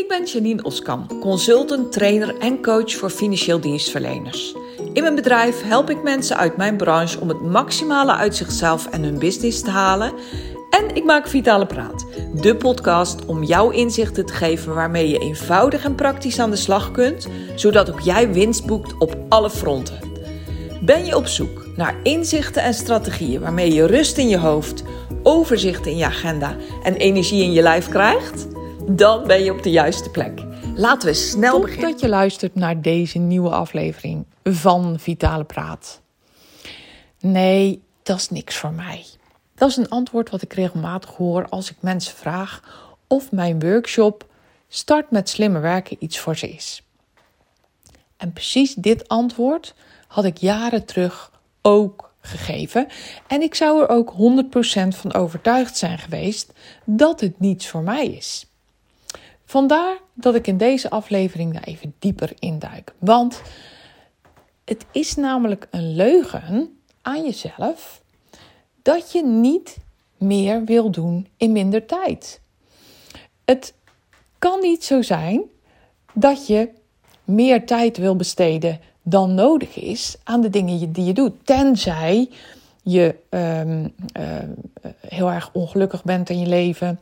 Ik ben Janine Oskam, consultant, trainer en coach voor financieel dienstverleners. In mijn bedrijf help ik mensen uit mijn branche om het maximale uit zichzelf en hun business te halen. En ik maak Vitale Praat, de podcast om jouw inzichten te geven waarmee je eenvoudig en praktisch aan de slag kunt, zodat ook jij winst boekt op alle fronten. Ben je op zoek naar inzichten en strategieën waarmee je rust in je hoofd, overzicht in je agenda en energie in je lijf krijgt? Dan ben je op de juiste plek. Laten we snel Top beginnen. dat je luistert naar deze nieuwe aflevering van Vitale Praat. Nee, dat is niks voor mij. Dat is een antwoord wat ik regelmatig hoor als ik mensen vraag of mijn workshop Start met slimmer werken iets voor ze is. En precies dit antwoord had ik jaren terug ook gegeven. En ik zou er ook 100% van overtuigd zijn geweest dat het niets voor mij is. Vandaar dat ik in deze aflevering daar even dieper induik. Want het is namelijk een leugen aan jezelf dat je niet meer wil doen in minder tijd. Het kan niet zo zijn dat je meer tijd wil besteden dan nodig is aan de dingen die je doet. Tenzij je ehm, eh, heel erg ongelukkig bent in je leven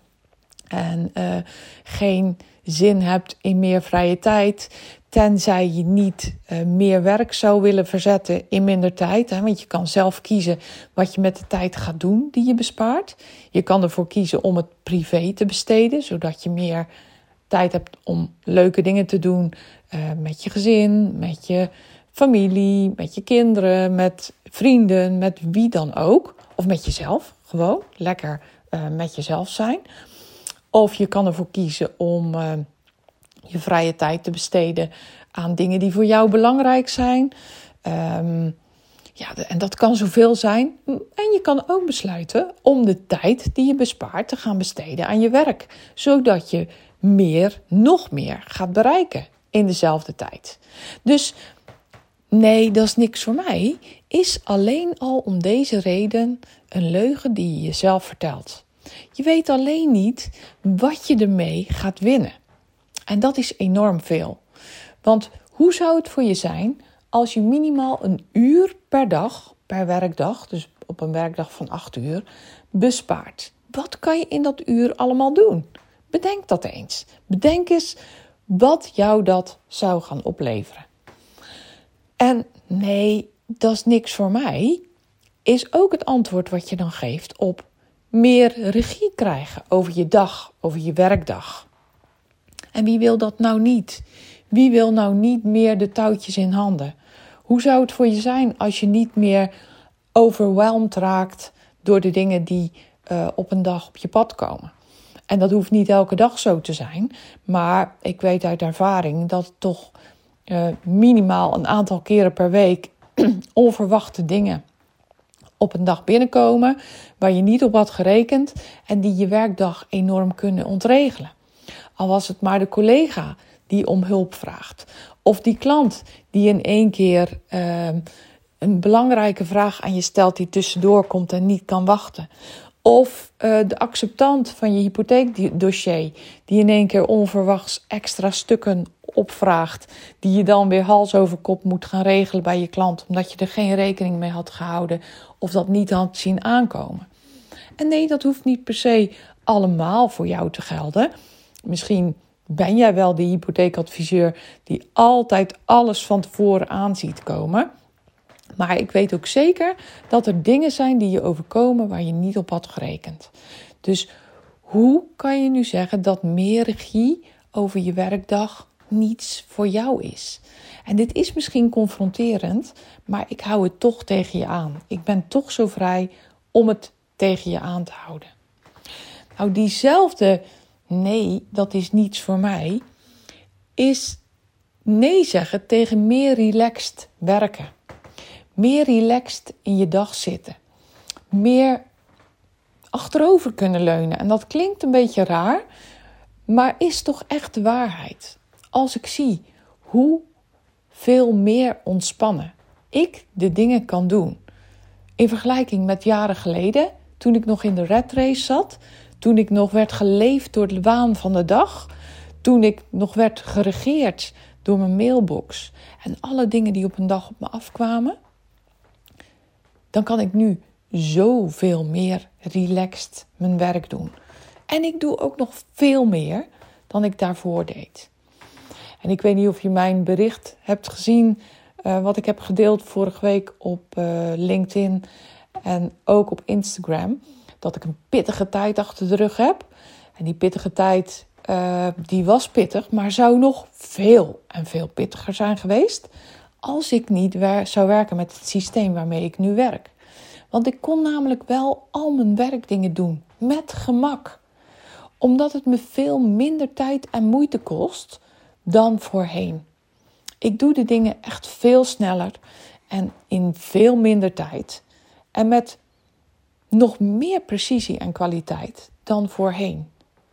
en eh, geen zin hebt in meer vrije tijd. Tenzij je niet eh, meer werk zou willen verzetten in minder tijd. Hè, want je kan zelf kiezen wat je met de tijd gaat doen die je bespaart. Je kan ervoor kiezen om het privé te besteden, zodat je meer tijd hebt om leuke dingen te doen eh, met je gezin, met je familie, met je kinderen, met vrienden, met wie dan ook. Of met jezelf, gewoon lekker met jezelf zijn. Of je kan ervoor kiezen om uh, je vrije tijd te besteden aan dingen die voor jou belangrijk zijn. Um, ja, en dat kan zoveel zijn. En je kan ook besluiten om de tijd die je bespaart te gaan besteden aan je werk. Zodat je meer, nog meer gaat bereiken in dezelfde tijd. Dus nee, dat is niks voor mij. Is alleen al om deze reden een leugen die je jezelf vertelt. Je weet alleen niet wat je ermee gaat winnen. En dat is enorm veel. Want hoe zou het voor je zijn als je minimaal een uur per dag, per werkdag, dus op een werkdag van acht uur, bespaart? Wat kan je in dat uur allemaal doen? Bedenk dat eens. Bedenk eens wat jou dat zou gaan opleveren. En nee, dat is niks voor mij, is ook het antwoord wat je dan geeft op meer regie krijgen over je dag, over je werkdag. En wie wil dat nou niet? Wie wil nou niet meer de touwtjes in handen? Hoe zou het voor je zijn als je niet meer overweldigd raakt door de dingen die uh, op een dag op je pad komen? En dat hoeft niet elke dag zo te zijn, maar ik weet uit ervaring dat toch uh, minimaal een aantal keren per week onverwachte dingen op een dag binnenkomen waar je niet op had gerekend en die je werkdag enorm kunnen ontregelen. Al was het maar de collega die om hulp vraagt, of die klant die in één keer uh, een belangrijke vraag aan je stelt die tussendoor komt en niet kan wachten. Of uh, de acceptant van je hypotheekdossier, die in één keer onverwachts extra stukken opvraagt, die je dan weer hals over kop moet gaan regelen bij je klant, omdat je er geen rekening mee had gehouden of dat niet had zien aankomen. En nee, dat hoeft niet per se allemaal voor jou te gelden. Misschien ben jij wel de hypotheekadviseur die altijd alles van tevoren aan ziet komen. Maar ik weet ook zeker dat er dingen zijn die je overkomen waar je niet op had gerekend. Dus hoe kan je nu zeggen dat meer regie over je werkdag niets voor jou is? En dit is misschien confronterend, maar ik hou het toch tegen je aan. Ik ben toch zo vrij om het tegen je aan te houden. Nou, diezelfde nee, dat is niets voor mij, is nee zeggen tegen meer relaxed werken. Meer relaxed in je dag zitten. Meer achterover kunnen leunen. En dat klinkt een beetje raar, maar is toch echt de waarheid. Als ik zie hoe veel meer ontspannen ik de dingen kan doen. In vergelijking met jaren geleden, toen ik nog in de red race zat, toen ik nog werd geleefd door de waan van de dag, toen ik nog werd geregeerd door mijn mailbox en alle dingen die op een dag op me afkwamen, dan kan ik nu zoveel meer relaxed mijn werk doen. En ik doe ook nog veel meer dan ik daarvoor deed. En ik weet niet of je mijn bericht hebt gezien, uh, wat ik heb gedeeld vorige week op uh, LinkedIn en ook op Instagram. Dat ik een pittige tijd achter de rug heb. En die pittige tijd, uh, die was pittig, maar zou nog veel en veel pittiger zijn geweest. Als ik niet zou werken met het systeem waarmee ik nu werk. Want ik kon namelijk wel al mijn werkdingen doen met gemak. Omdat het me veel minder tijd en moeite kost dan voorheen. Ik doe de dingen echt veel sneller en in veel minder tijd. En met nog meer precisie en kwaliteit dan voorheen.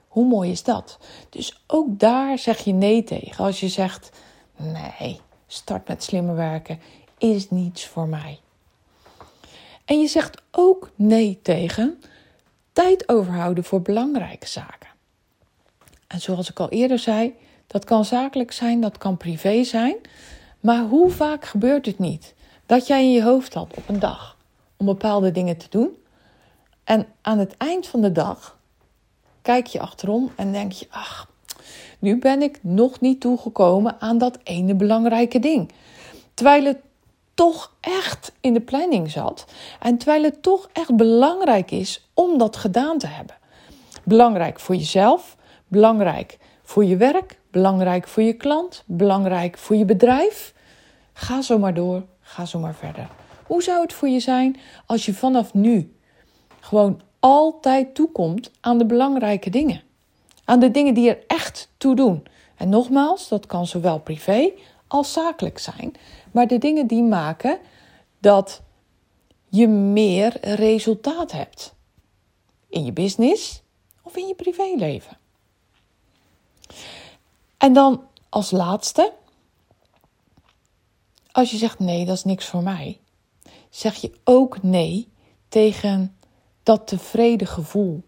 Hoe mooi is dat? Dus ook daar zeg je nee tegen. Als je zegt: nee, start met slimmer werken is niets voor mij. En je zegt ook nee tegen tijd overhouden voor belangrijke zaken. En zoals ik al eerder zei, dat kan zakelijk zijn, dat kan privé zijn. Maar hoe vaak gebeurt het niet dat jij in je hoofd had op een dag om bepaalde dingen te doen? En aan het eind van de dag kijk je achterom en denk je: ach, nu ben ik nog niet toegekomen aan dat ene belangrijke ding. Terwijl het toch echt in de planning zat en terwijl het toch echt belangrijk is om dat gedaan te hebben. Belangrijk voor jezelf, belangrijk voor je werk, belangrijk voor je klant, belangrijk voor je bedrijf. Ga zo maar door, ga zo maar verder. Hoe zou het voor je zijn als je vanaf nu gewoon altijd toekomt aan de belangrijke dingen? Aan de dingen die er echt toe doen. En nogmaals, dat kan zowel privé als zakelijk zijn. Maar de dingen die maken dat je meer resultaat hebt. In je business of in je privéleven. En dan als laatste, als je zegt nee, dat is niks voor mij, zeg je ook nee tegen dat tevreden gevoel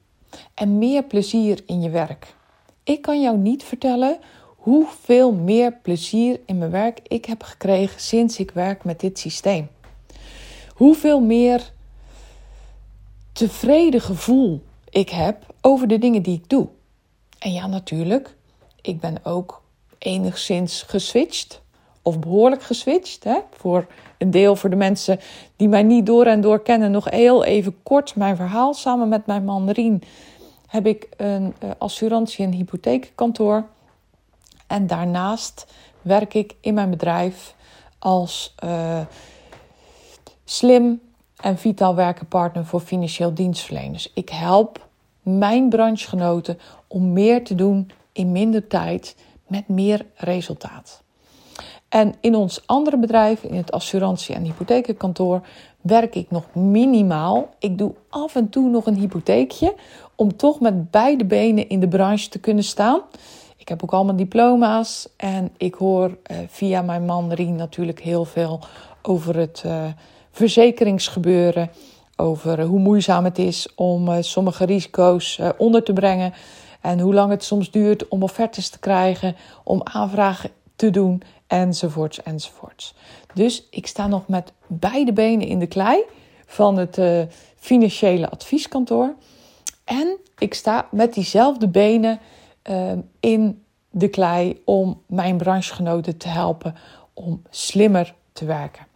en meer plezier in je werk. Ik kan jou niet vertellen hoeveel meer plezier in mijn werk ik heb gekregen sinds ik werk met dit systeem. Hoeveel meer tevreden gevoel ik heb over de dingen die ik doe. En ja, natuurlijk, ik ben ook enigszins geswitcht. Of behoorlijk geswitcht. Hè? Voor een deel voor de mensen die mij niet door en door kennen. Nog heel even kort mijn verhaal. Samen met mijn man Rien heb ik een uh, assurantie- en hypotheekkantoor. En daarnaast werk ik in mijn bedrijf als uh, slim en vitaal werkenpartner voor financieel dienstverleners. Ik help mijn branchegenoten om meer te doen in minder tijd met meer resultaat. En in ons andere bedrijf, in het assurantie- en hypotheekkantoor, werk ik nog minimaal. Ik doe af en toe nog een hypotheekje om toch met beide benen in de branche te kunnen staan. Ik heb ook allemaal diploma's en ik hoor eh, via mijn man Rien natuurlijk heel veel over het uh, verzekeringsgebeuren. Over hoe moeizaam het is om uh, sommige risico's onder te brengen. En hoe lang het soms duurt om offertes te krijgen, om aanvragen te doen, enzovoorts, enzovoorts. Dus ik sta nog met beide benen in de klei van het uh, financiële advieskantoor. En ik sta met diezelfde benen uh, in de klei om mijn branchegenoten te helpen om slimmer te werken.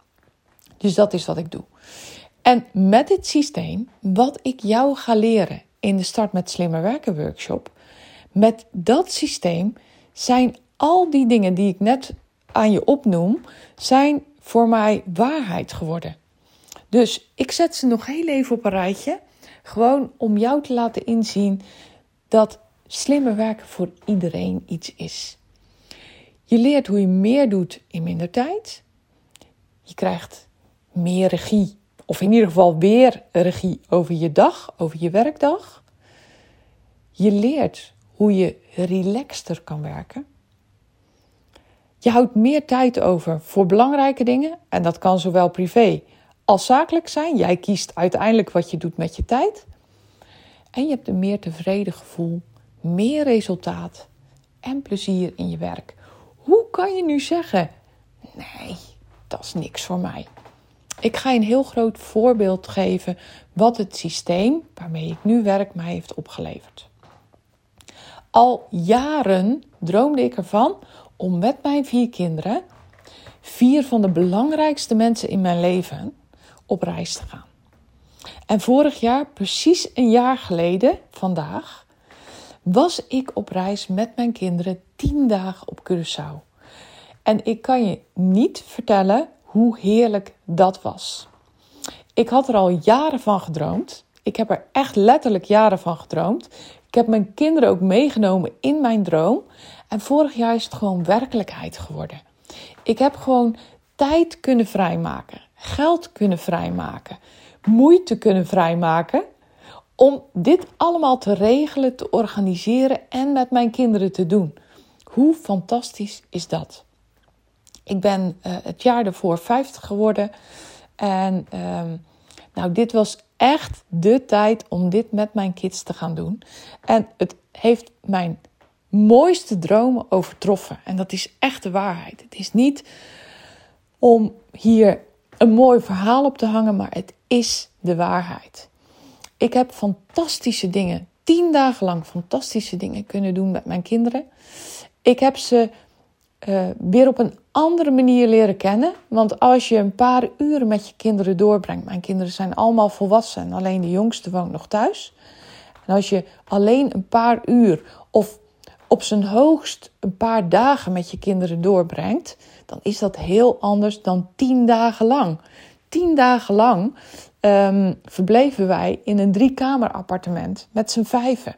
Dus dat is wat ik doe. En met dit systeem, wat ik jou ga leren in de Start met Slimmer Werken workshop, met dat systeem zijn al die dingen die ik net aan je opnoem, zijn voor mij waarheid geworden. Dus ik zet ze nog heel even op een rijtje. Gewoon om jou te laten inzien dat slimmer werken voor iedereen iets is. Je leert hoe je meer doet in minder tijd. Je krijgt meer regie, of in ieder geval weer regie over je dag, over je werkdag. Je leert hoe je relaxter kan werken. Je houdt meer tijd over voor belangrijke dingen en dat kan zowel privé als zakelijk zijn. Jij kiest uiteindelijk wat je doet met je tijd. En je hebt een meer tevreden gevoel, meer resultaat en plezier in je werk. Hoe kan je nu zeggen: nee, dat is niks voor mij? Ik ga je een heel groot voorbeeld geven wat het systeem waarmee ik nu werk mij heeft opgeleverd. Al jaren droomde ik ervan om met mijn vier kinderen, vier van de belangrijkste mensen in mijn leven, op reis te gaan. En vorig jaar, precies een jaar geleden, vandaag, was ik op reis met mijn kinderen tien dagen op Curaçao. En ik kan je niet vertellen hoe heerlijk dat was. Ik had er al jaren van gedroomd. Ik heb er echt letterlijk jaren van gedroomd. Ik heb mijn kinderen ook meegenomen in mijn droom. En vorig jaar is het gewoon werkelijkheid geworden. Ik heb gewoon tijd kunnen vrijmaken, geld kunnen vrijmaken, moeite kunnen vrijmaken om dit allemaal te regelen, te organiseren en met mijn kinderen te doen. Hoe fantastisch is dat? Ik ben uh, het jaar ervoor 50 geworden. En uh, nou, dit was echt de tijd om dit met mijn kids te gaan doen. En het heeft mijn mooiste dromen overtroffen. En dat is echt de waarheid. Het is niet om hier een mooi verhaal op te hangen, maar het is de waarheid. Ik heb fantastische dingen, tien dagen lang fantastische dingen kunnen doen met mijn kinderen. Ik heb ze uh, weer op een andere manier leren kennen. Want als je een paar uren met je kinderen doorbrengt, mijn kinderen zijn allemaal volwassen en alleen de jongste woont nog thuis. En als je alleen een paar uur of op zijn hoogst een paar dagen met je kinderen doorbrengt, dan is dat heel anders dan tien dagen lang. Tien dagen lang um, verbleven wij in een driekamer appartement met z'n vijven.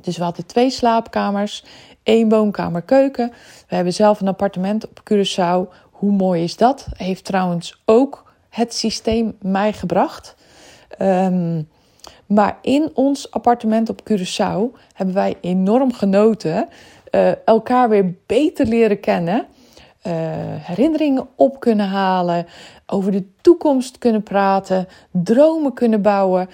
Dus we hadden twee slaapkamers, één woonkamer, keuken. We hebben zelf een appartement op Curaçao. Hoe mooi is dat? Heeft trouwens ook het systeem mij gebracht. Um, maar in ons appartement op Curaçao hebben wij enorm genoten. Uh, elkaar weer beter leren kennen. Uh, herinneringen op kunnen halen. Over de toekomst kunnen praten. Dromen kunnen bouwen.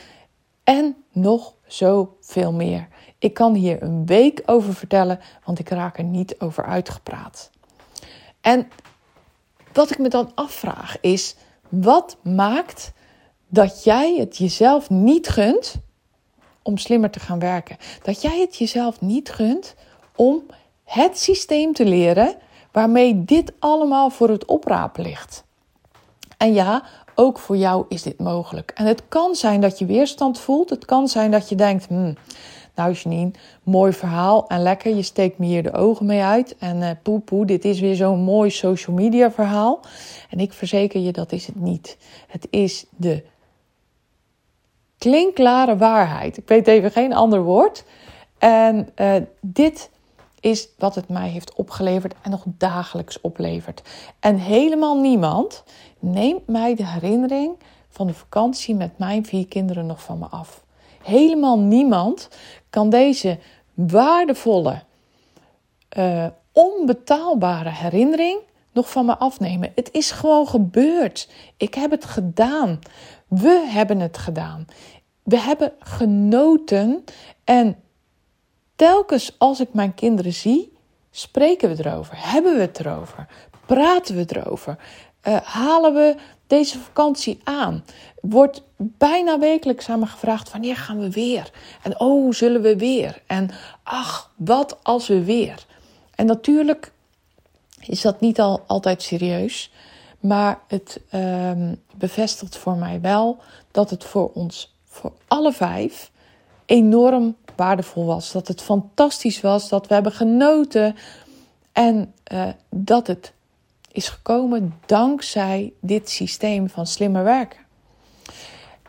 En nog zoveel meer. Ik kan hier een week over vertellen, want ik raak er niet over uitgepraat. En wat ik me dan afvraag is: wat maakt dat jij het jezelf niet gunt om slimmer te gaan werken? Dat jij het jezelf niet gunt om het systeem te leren waarmee dit allemaal voor het oprapen ligt. En ja, ook voor jou is dit mogelijk. En het kan zijn dat je weerstand voelt. Het kan zijn dat je denkt: hmm, nou Janine, mooi verhaal en lekker. Je steekt me hier de ogen mee uit. En uh, poe poe, dit is weer zo'n mooi social media verhaal. En ik verzeker je, dat is het niet. Het is de klinkklare waarheid. Ik weet even geen ander woord. En uh, dit is wat het mij heeft opgeleverd en nog dagelijks oplevert. En helemaal niemand neemt mij de herinnering van de vakantie met mijn vier kinderen nog van me af. Helemaal niemand kan deze waardevolle, uh, onbetaalbare herinnering nog van me afnemen. Het is gewoon gebeurd. Ik heb het gedaan. We hebben het gedaan. We hebben genoten en telkens als ik mijn kinderen zie, spreken we erover. Hebben we het erover? Praten we erover? Uh, halen we deze vakantie aan? Wordt bijna wekelijks aan me gevraagd: wanneer gaan we weer? En oh, zullen we weer? En ach, wat als we weer? En natuurlijk is dat niet al, altijd serieus, maar het um, bevestigt voor mij wel dat het voor ons, voor alle vijf, enorm waardevol was. Dat het fantastisch was, dat we hebben genoten en uh, dat het is gekomen dankzij dit systeem van slimmer werken.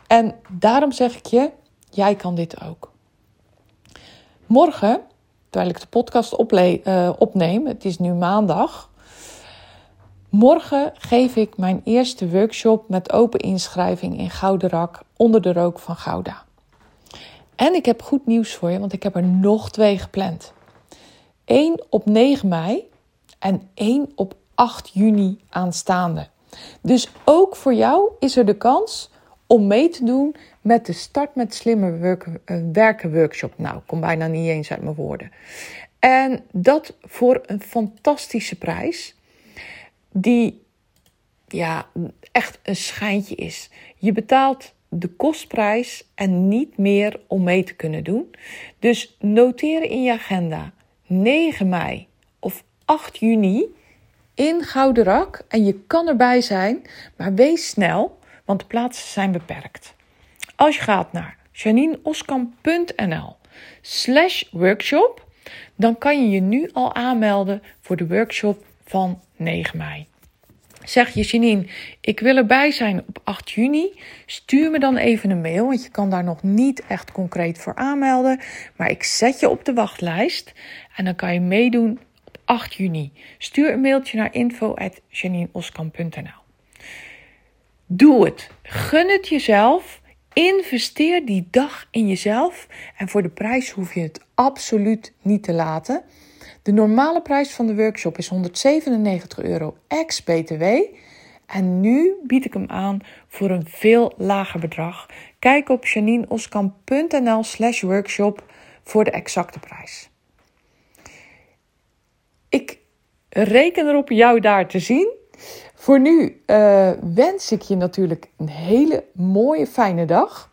En daarom zeg ik je, jij kan dit ook. Morgen, terwijl ik de podcast uh, opneem, het is nu maandag. Morgen geef ik mijn eerste workshop met open inschrijving in Gouderak onder de rook van Gouda. En ik heb goed nieuws voor je, want ik heb er nog twee gepland. Eén op 9 mei en één op 8 juni aanstaande. Dus ook voor jou is er de kans om mee te doen met de Start met Slimmer werken, uh, werken workshop. Nou, ik kom bijna niet eens uit mijn woorden. En dat voor een fantastische prijs, die ja, echt een schijntje is. Je betaalt de kostprijs en niet meer om mee te kunnen doen. Dus noteer in je agenda 9 mei of 8 juni in Gouderak. En je kan erbij zijn, maar wees snel, want de plaatsen zijn beperkt. Als je gaat naar janineoskamp.nl slash workshop, dan kan je je nu al aanmelden voor de workshop van 9 mei. Zeg je Janine, ik wil erbij zijn op 8 juni. Stuur me dan even een mail, want je kan daar nog niet echt concreet voor aanmelden. Maar ik zet je op de wachtlijst en dan kan je meedoen op 8 juni. Stuur een mailtje naar info.janineoskamp.nl Doe het. Gun het jezelf. Investeer die dag in jezelf. En voor de prijs hoef je het absoluut niet te laten. De normale prijs van de workshop is 197 euro ex-BTW. En nu bied ik hem aan voor een veel lager bedrag. Kijk op janineoskamp.nl slash workshop voor de exacte prijs. Ik reken erop jou daar te zien. Voor nu uh, wens ik je natuurlijk een hele mooie, fijne dag.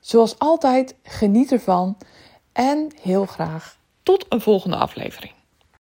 Zoals altijd, geniet ervan en heel graag tot een volgende aflevering.